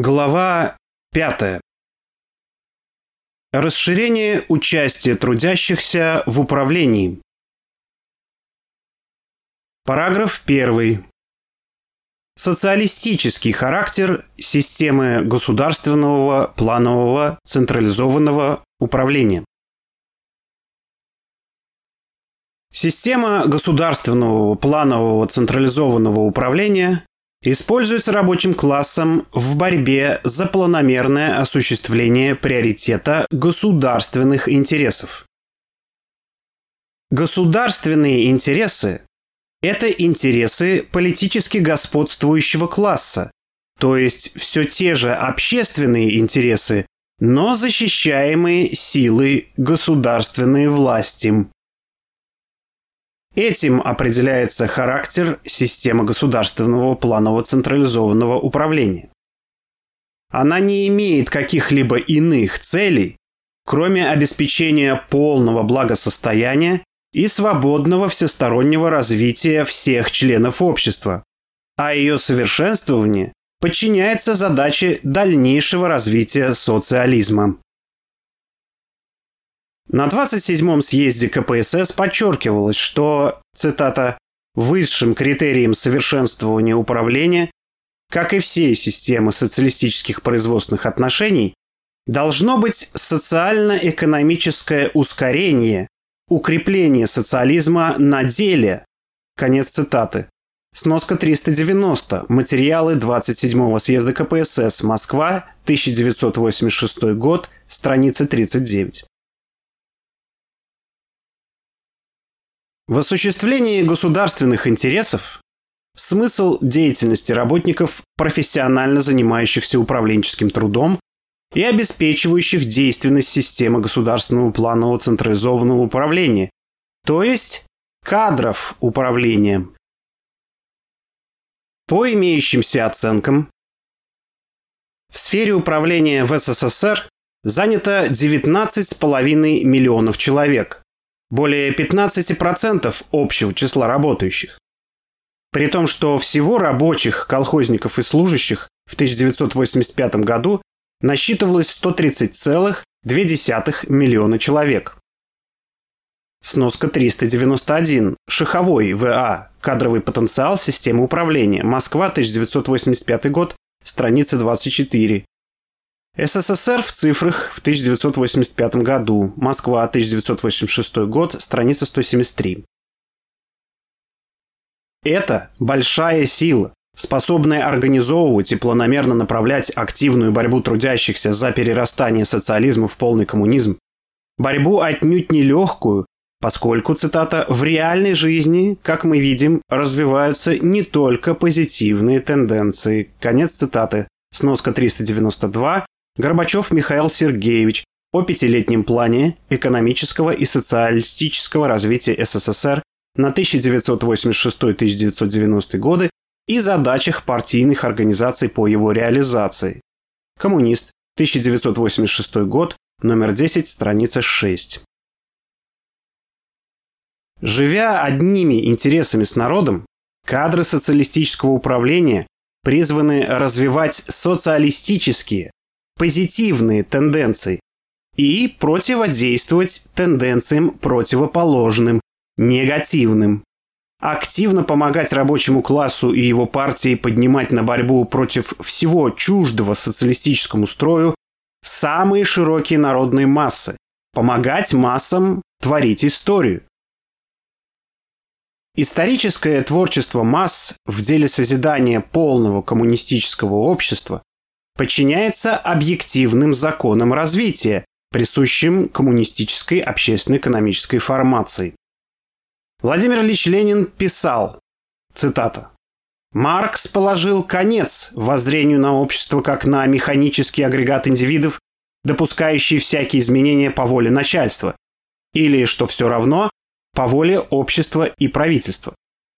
Глава 5. Расширение участия трудящихся в управлении. Параграф 1. Социалистический характер системы государственного планового централизованного управления. Система государственного планового централизованного управления используется рабочим классом в борьбе за планомерное осуществление приоритета государственных интересов. Государственные интересы – это интересы политически господствующего класса, то есть все те же общественные интересы, но защищаемые силой государственной власти. Этим определяется характер системы государственного планового централизованного управления. Она не имеет каких-либо иных целей, кроме обеспечения полного благосостояния и свободного всестороннего развития всех членов общества, а ее совершенствование подчиняется задаче дальнейшего развития социализма. На 27-м съезде КПСС подчеркивалось, что, цитата, «высшим критерием совершенствования управления, как и всей системы социалистических производственных отношений, должно быть социально-экономическое ускорение, укрепление социализма на деле». Конец цитаты. Сноска 390. Материалы 27-го съезда КПСС. Москва, 1986 год, страница 39. В осуществлении государственных интересов смысл деятельности работников, профессионально занимающихся управленческим трудом и обеспечивающих действенность системы государственного планового централизованного управления, то есть кадров управления. По имеющимся оценкам, в сфере управления в СССР занято 19,5 миллионов человек, более 15% общего числа работающих. При том, что всего рабочих, колхозников и служащих в 1985 году насчитывалось 130,2 миллиона человек. Сноска 391. Шаховой ВА. Кадровый потенциал системы управления. Москва, 1985 год. Страница 24. СССР в цифрах в 1985 году. Москва, 1986 год, страница 173. Это большая сила, способная организовывать и планомерно направлять активную борьбу трудящихся за перерастание социализма в полный коммунизм. Борьбу отнюдь нелегкую, поскольку, цитата, «в реальной жизни, как мы видим, развиваются не только позитивные тенденции». Конец цитаты. Сноска 392 Горбачев Михаил Сергеевич о пятилетнем плане экономического и социалистического развития СССР на 1986-1990 годы и задачах партийных организаций по его реализации. Коммунист, 1986 год, номер 10, страница 6. Живя одними интересами с народом, кадры социалистического управления призваны развивать социалистические, позитивные тенденции и противодействовать тенденциям противоположным, негативным. Активно помогать рабочему классу и его партии поднимать на борьбу против всего чуждого социалистическому строю самые широкие народные массы. Помогать массам творить историю. Историческое творчество масс в деле созидания полного коммунистического общества подчиняется объективным законам развития, присущим коммунистической общественно-экономической формации. Владимир Ильич Ленин писал, цитата, «Маркс положил конец воззрению на общество как на механический агрегат индивидов, допускающий всякие изменения по воле начальства, или, что все равно, по воле общества и правительства,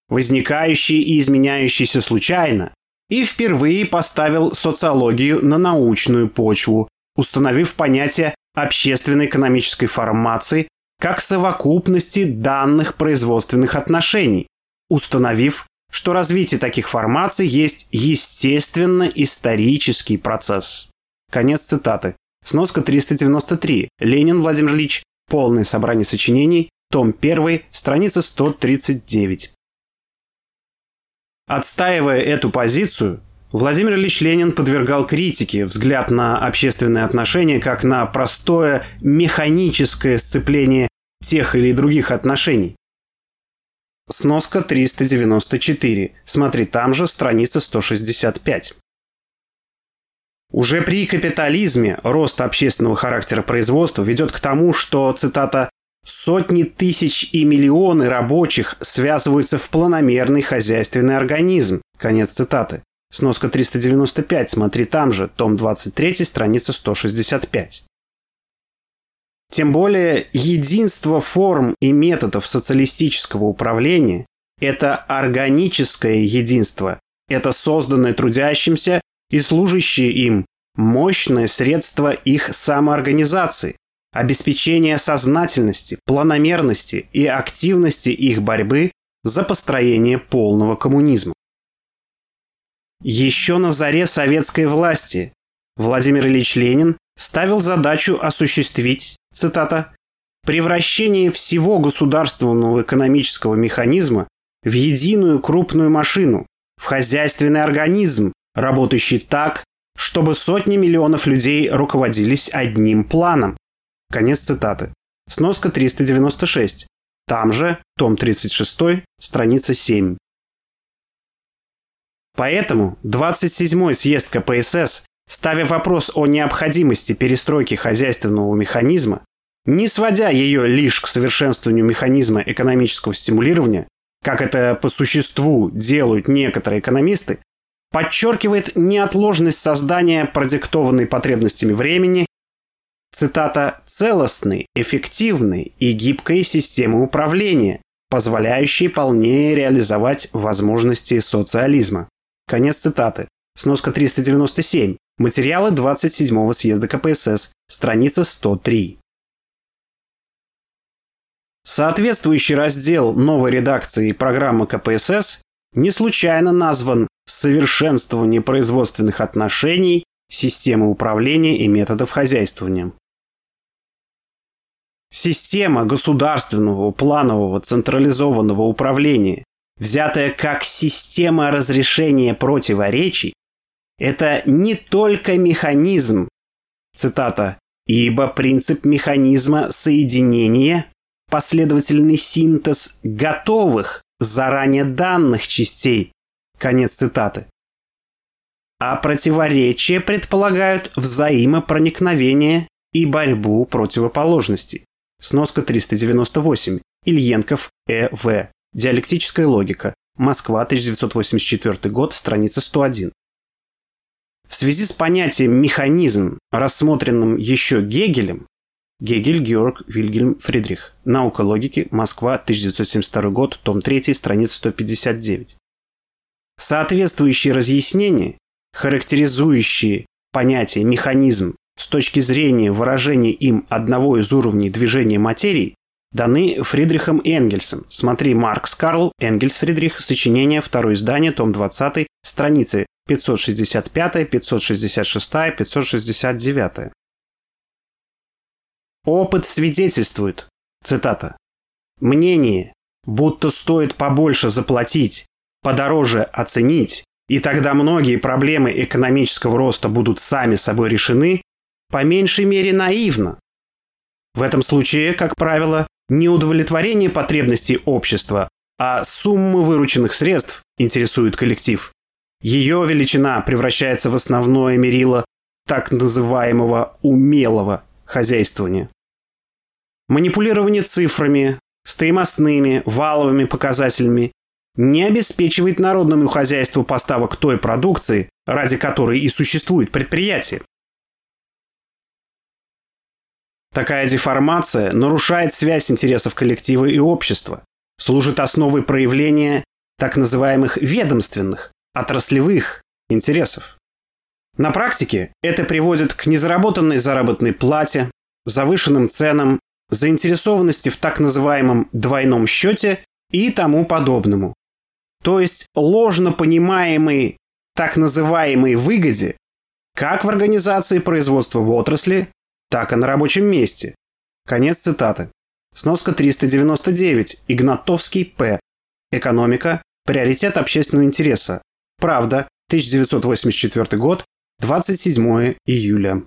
возникающие и изменяющиеся случайно, и впервые поставил социологию на научную почву, установив понятие общественно-экономической формации как совокупности данных производственных отношений, установив что развитие таких формаций есть естественно-исторический процесс. Конец цитаты. Сноска 393. Ленин Владимир Ильич. Полное собрание сочинений. Том 1. Страница 139. Отстаивая эту позицию, Владимир Ильич Ленин подвергал критике взгляд на общественные отношения как на простое механическое сцепление тех или других отношений. Сноска 394. Смотри там же, страница 165. Уже при капитализме рост общественного характера производства ведет к тому, что, цитата, «сотни тысяч и миллионы рабочих связываются в планомерный хозяйственный организм». Конец цитаты. Сноска 395, смотри там же, том 23, страница 165. Тем более, единство форм и методов социалистического управления – это органическое единство, это созданное трудящимся и служащее им мощное средство их самоорганизации, обеспечение сознательности, планомерности и активности их борьбы за построение полного коммунизма. Еще на заре советской власти Владимир Ильич Ленин ставил задачу осуществить, цитата, «превращение всего государственного экономического механизма в единую крупную машину, в хозяйственный организм, работающий так, чтобы сотни миллионов людей руководились одним планом». Конец цитаты. Сноска 396. Там же, том 36, страница 7. Поэтому 27-й съезд КПСС, ставя вопрос о необходимости перестройки хозяйственного механизма, не сводя ее лишь к совершенствованию механизма экономического стимулирования, как это по существу делают некоторые экономисты, подчеркивает неотложность создания продиктованной потребностями времени, цитата, целостной, эффективной и гибкой системы управления, позволяющей полнее реализовать возможности социализма. Конец цитаты. Сноска 397. Материалы 27-го съезда КПСС. Страница 103. Соответствующий раздел новой редакции программы КПСС не случайно назван «Совершенствование производственных отношений, системы управления и методов хозяйствования». Система государственного планового централизованного управления взятая как система разрешения противоречий, это не только механизм, цитата, ибо принцип механизма соединения – последовательный синтез готовых, заранее данных частей, конец цитаты. А противоречия предполагают взаимопроникновение и борьбу противоположностей. Сноска 398. Ильенков, Э.В. Диалектическая логика. Москва, 1984 год, страница 101. В связи с понятием «механизм», рассмотренным еще Гегелем, Гегель Георг Вильгельм Фридрих. Наука логики. Москва, 1972 год, том 3, страница 159. Соответствующие разъяснения, характеризующие понятие «механизм» с точки зрения выражения им одного из уровней движения материи, даны Фридрихом Энгельсом. Смотри Маркс Карл, Энгельс Фридрих, сочинение, второе издание, том 20, страницы 565, 566, 569. Опыт свидетельствует, цитата, «мнение, будто стоит побольше заплатить, подороже оценить, и тогда многие проблемы экономического роста будут сами собой решены, по меньшей мере наивно. В этом случае, как правило, не удовлетворение потребностей общества, а сумма вырученных средств интересует коллектив. Ее величина превращается в основное мерило так называемого умелого хозяйствования. Манипулирование цифрами, стоимостными, валовыми показателями не обеспечивает народному хозяйству поставок той продукции, ради которой и существует предприятие. Такая деформация нарушает связь интересов коллектива и общества, служит основой проявления так называемых ведомственных, отраслевых интересов. На практике это приводит к незаработанной заработной плате, завышенным ценам, заинтересованности в так называемом двойном счете и тому подобному. то есть ложно понимаемой так называемой выгоде, как в организации производства в отрасли, так и на рабочем месте. Конец цитаты. Сноска 399. Игнатовский П. Экономика. Приоритет общественного интереса. Правда. 1984 год. 27 июля.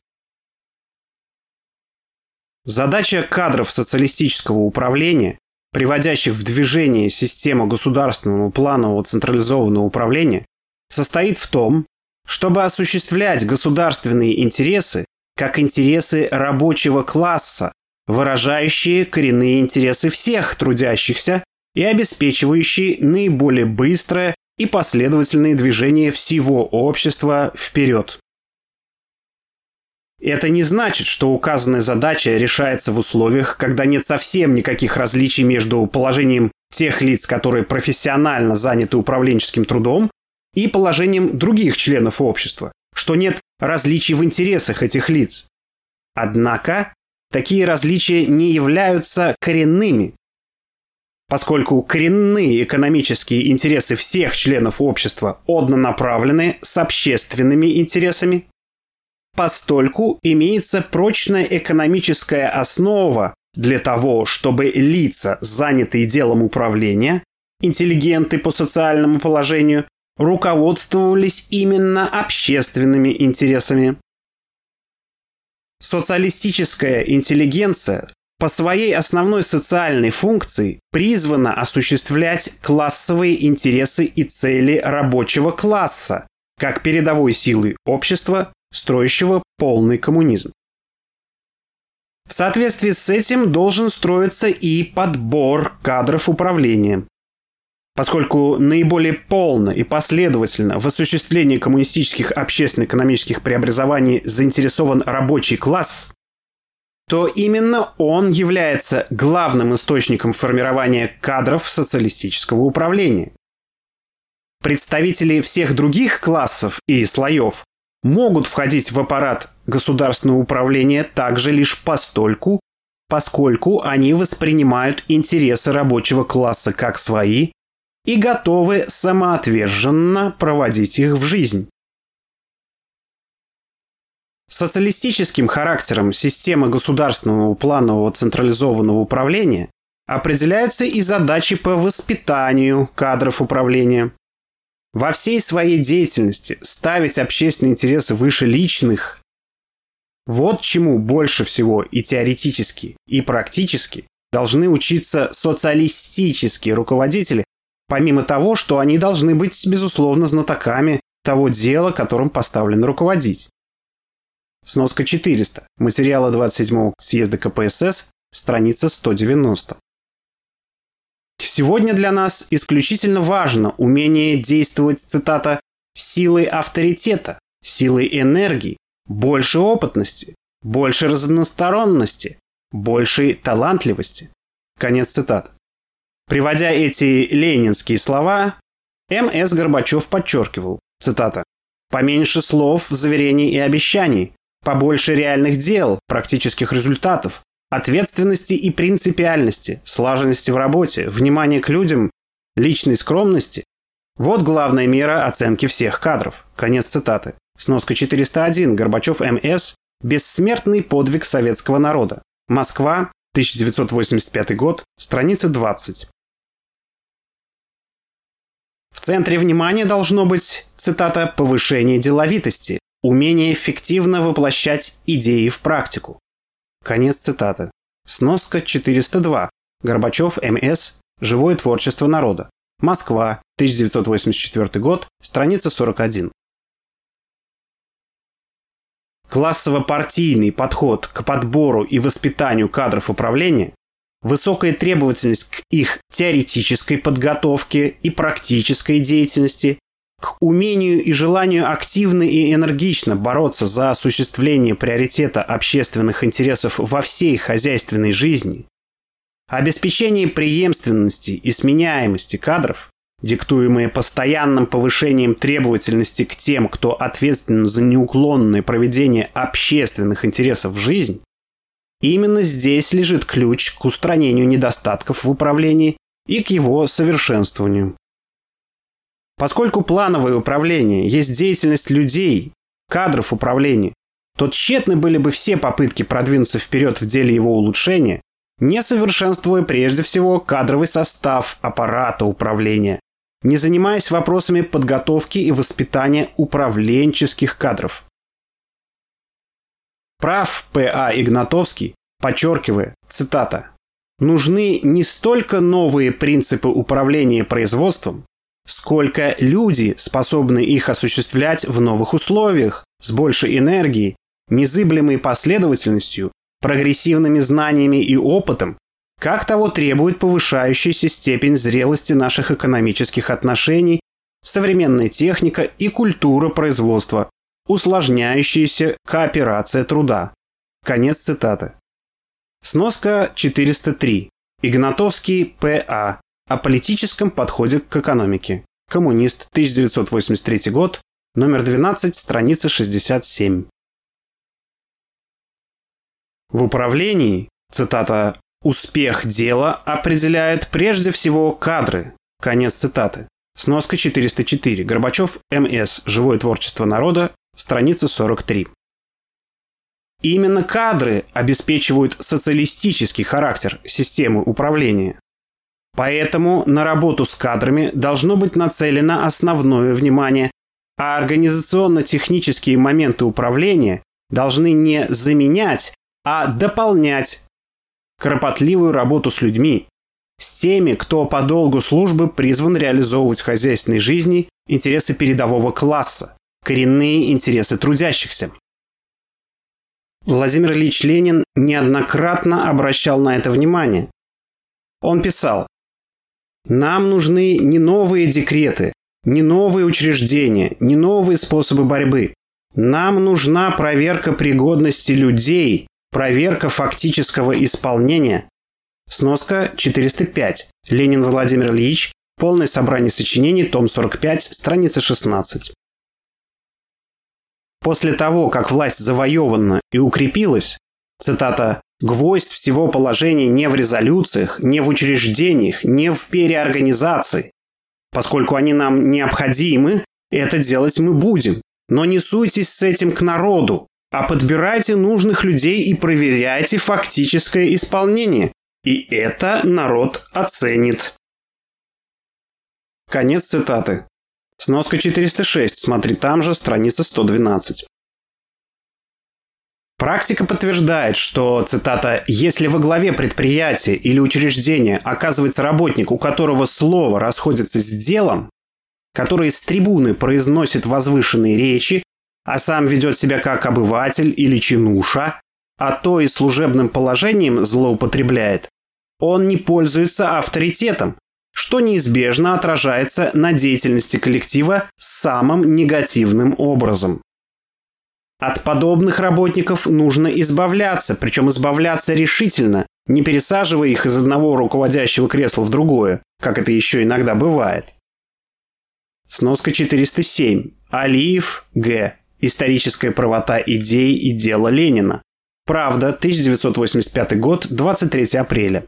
Задача кадров социалистического управления, приводящих в движение систему государственного планового централизованного управления, состоит в том, чтобы осуществлять государственные интересы как интересы рабочего класса, выражающие коренные интересы всех трудящихся и обеспечивающие наиболее быстрое и последовательное движение всего общества вперед. Это не значит, что указанная задача решается в условиях, когда нет совсем никаких различий между положением тех лиц, которые профессионально заняты управленческим трудом, и положением других членов общества, что нет различий в интересах этих лиц. Однако, такие различия не являются коренными, поскольку коренные экономические интересы всех членов общества однонаправлены с общественными интересами, постольку имеется прочная экономическая основа для того, чтобы лица, занятые делом управления, интеллигенты по социальному положению, руководствовались именно общественными интересами. Социалистическая интеллигенция по своей основной социальной функции призвана осуществлять классовые интересы и цели рабочего класса, как передовой силы общества строящего полный коммунизм. В соответствии с этим должен строиться и подбор кадров управления. Поскольку наиболее полно и последовательно в осуществлении коммунистических общественно-экономических преобразований заинтересован рабочий класс, то именно он является главным источником формирования кадров социалистического управления. Представители всех других классов и слоев могут входить в аппарат государственного управления также лишь постольку, поскольку они воспринимают интересы рабочего класса как свои и готовы самоотверженно проводить их в жизнь. Социалистическим характером системы государственного планового централизованного управления определяются и задачи по воспитанию кадров управления, во всей своей деятельности ставить общественные интересы выше личных. Вот чему больше всего и теоретически, и практически должны учиться социалистические руководители, помимо того, что они должны быть, безусловно, знатоками того дела, которым поставлен руководить. Сноска 400. Материалы 27 съезда КПСС, страница 190. Сегодня для нас исключительно важно умение действовать, цитата, «силой авторитета, силой энергии, больше опытности, больше разносторонности, большей талантливости». Конец цитаты. Приводя эти ленинские слова, М.С. Горбачев подчеркивал, цитата, «поменьше слов, заверений и обещаний, побольше реальных дел, практических результатов, ответственности и принципиальности, слаженности в работе, внимания к людям, личной скромности. Вот главная мера оценки всех кадров. Конец цитаты. Сноска 401. Горбачев МС. Бессмертный подвиг советского народа. Москва. 1985 год. Страница 20. В центре внимания должно быть, цитата, «повышение деловитости, умение эффективно воплощать идеи в практику». Конец цитаты. Сноска 402. Горбачев, М.С. Живое творчество народа. Москва, 1984 год, страница 41. Классово-партийный подход к подбору и воспитанию кадров управления, высокая требовательность к их теоретической подготовке и практической деятельности к умению и желанию активно и энергично бороться за осуществление приоритета общественных интересов во всей хозяйственной жизни, обеспечение преемственности и сменяемости кадров, диктуемые постоянным повышением требовательности к тем, кто ответственен за неуклонное проведение общественных интересов в жизнь, именно здесь лежит ключ к устранению недостатков в управлении и к его совершенствованию. Поскольку плановое управление есть деятельность людей, кадров управления, то тщетны были бы все попытки продвинуться вперед в деле его улучшения, не совершенствуя прежде всего кадровый состав аппарата управления, не занимаясь вопросами подготовки и воспитания управленческих кадров. Прав П.А. Игнатовский, подчеркивая, цитата, «нужны не столько новые принципы управления производством, сколько люди способны их осуществлять в новых условиях, с большей энергией, незыблемой последовательностью, прогрессивными знаниями и опытом, как того требует повышающаяся степень зрелости наших экономических отношений, современная техника и культура производства, усложняющаяся кооперация труда. Конец цитаты. Сноска 403. Игнатовский П.А. О политическом подходе к экономике. Коммунист, 1983 год, номер 12, страница 67. В управлении, цитата, «успех дела определяют прежде всего кадры». Конец цитаты. Сноска 404. Горбачев, М.С. Живое творчество народа. Страница 43. Именно кадры обеспечивают социалистический характер системы управления. Поэтому на работу с кадрами должно быть нацелено основное внимание, а организационно-технические моменты управления должны не заменять, а дополнять кропотливую работу с людьми, с теми, кто по долгу службы призван реализовывать в хозяйственной жизни интересы передового класса, коренные интересы трудящихся. Владимир Ильич Ленин неоднократно обращал на это внимание. Он писал, «Нам нужны не новые декреты, не новые учреждения, не новые способы борьбы. Нам нужна проверка пригодности людей Проверка фактического исполнения. Сноска 405. Ленин Владимир Ильич. Полное собрание сочинений. Том 45. Страница 16. После того, как власть завоевана и укрепилась, цитата, «гвоздь всего положения не в резолюциях, не в учреждениях, не в переорганизации. Поскольку они нам необходимы, это делать мы будем. Но не суйтесь с этим к народу, а подбирайте нужных людей и проверяйте фактическое исполнение. И это народ оценит. Конец цитаты. Сноска 406. Смотри там же, страница 112. Практика подтверждает, что, цитата, «если во главе предприятия или учреждения оказывается работник, у которого слово расходится с делом, который с трибуны произносит возвышенные речи, а сам ведет себя как обыватель или чинуша, а то и служебным положением злоупотребляет, он не пользуется авторитетом, что неизбежно отражается на деятельности коллектива самым негативным образом. От подобных работников нужно избавляться, причем избавляться решительно, не пересаживая их из одного руководящего кресла в другое, как это еще иногда бывает. Сноска 407. Алиев Г. Историческая правота идей и дела Ленина. Правда, 1985 год, 23 апреля.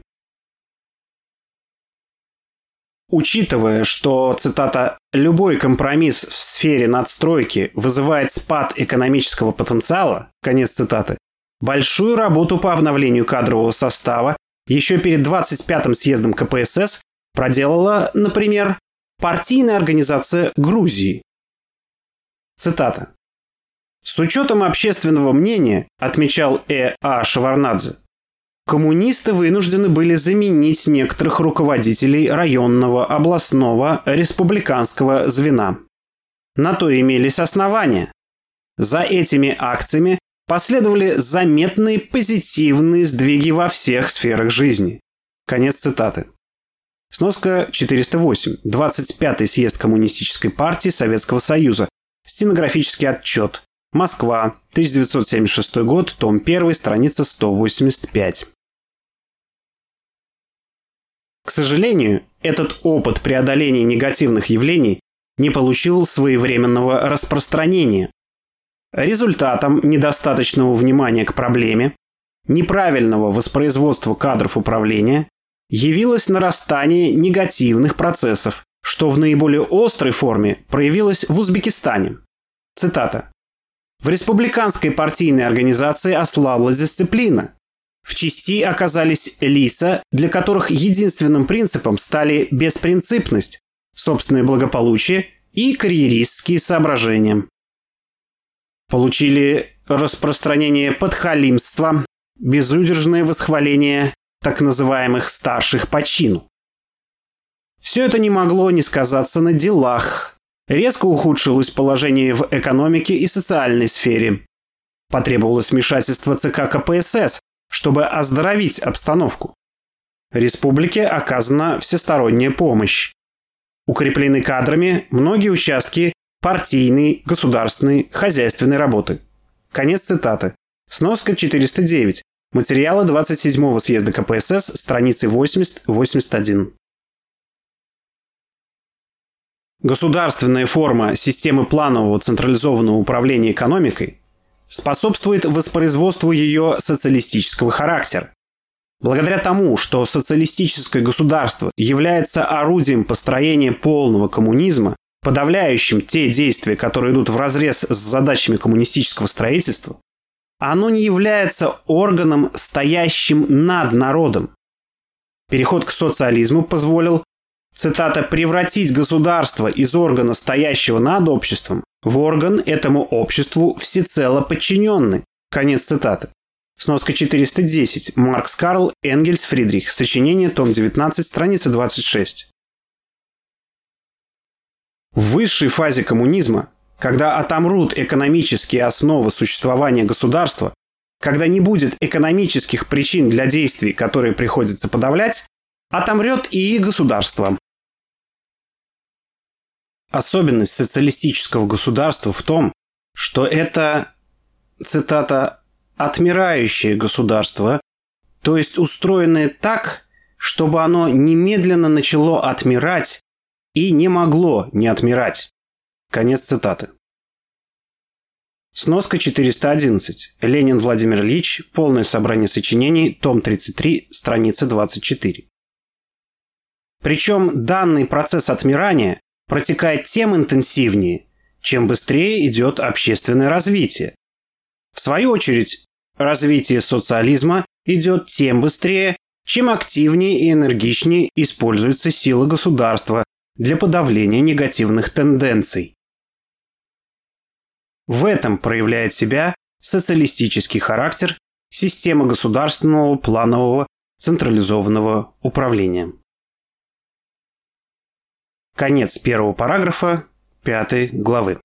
Учитывая, что, цитата, «любой компромисс в сфере надстройки вызывает спад экономического потенциала», конец цитаты, большую работу по обновлению кадрового состава еще перед 25-м съездом КПСС проделала, например, партийная организация Грузии. Цитата. С учетом общественного мнения, отмечал Э. А. Шаварнадзе, коммунисты вынуждены были заменить некоторых руководителей районного, областного, республиканского звена. На то имелись основания. За этими акциями последовали заметные позитивные сдвиги во всех сферах жизни. Конец цитаты. Сноска 408. 25-й съезд Коммунистической партии Советского Союза. Стенографический отчет. Москва, 1976 год, том 1, страница 185. К сожалению, этот опыт преодоления негативных явлений не получил своевременного распространения. Результатом недостаточного внимания к проблеме, неправильного воспроизводства кадров управления явилось нарастание негативных процессов, что в наиболее острой форме проявилось в Узбекистане. Цитата. В республиканской партийной организации ослабла дисциплина. В части оказались лица, для которых единственным принципом стали беспринципность, собственное благополучие и карьеристские соображения. Получили распространение подхалимства, безудержное восхваление так называемых старших по чину. Все это не могло не сказаться на делах. Резко ухудшилось положение в экономике и социальной сфере. Потребовалось вмешательство ЦК КПСС, чтобы оздоровить обстановку. Республике оказана всесторонняя помощь. Укреплены кадрами многие участки партийной, государственной, хозяйственной работы. Конец цитаты. Сноска 409. Материалы 27-го съезда КПСС, страницы 80-81. Государственная форма системы планового централизованного управления экономикой способствует воспроизводству ее социалистического характера. Благодаря тому, что социалистическое государство является орудием построения полного коммунизма, подавляющим те действия, которые идут вразрез с задачами коммунистического строительства, оно не является органом, стоящим над народом. Переход к социализму позволил, цитата, «превратить государство из органа, стоящего над обществом, в орган этому обществу всецело подчиненный». Конец цитаты. Сноска 410. Маркс Карл, Энгельс, Фридрих. Сочинение, том 19, страница 26. В высшей фазе коммунизма, когда отомрут экономические основы существования государства, когда не будет экономических причин для действий, которые приходится подавлять, отомрет и государство. Особенность социалистического государства в том, что это, цитата, отмирающее государство, то есть устроенное так, чтобы оно немедленно начало отмирать и не могло не отмирать. Конец цитаты. Сноска 411. Ленин Владимир Ильич. Полное собрание сочинений. Том 33. Страница 24. Причем данный процесс отмирания протекает тем интенсивнее, чем быстрее идет общественное развитие. В свою очередь, Развитие социализма идет тем быстрее, чем активнее и энергичнее используется сила государства для подавления негативных тенденций. В этом проявляет себя социалистический характер системы государственного планового централизованного управления. Конец первого параграфа пятой главы.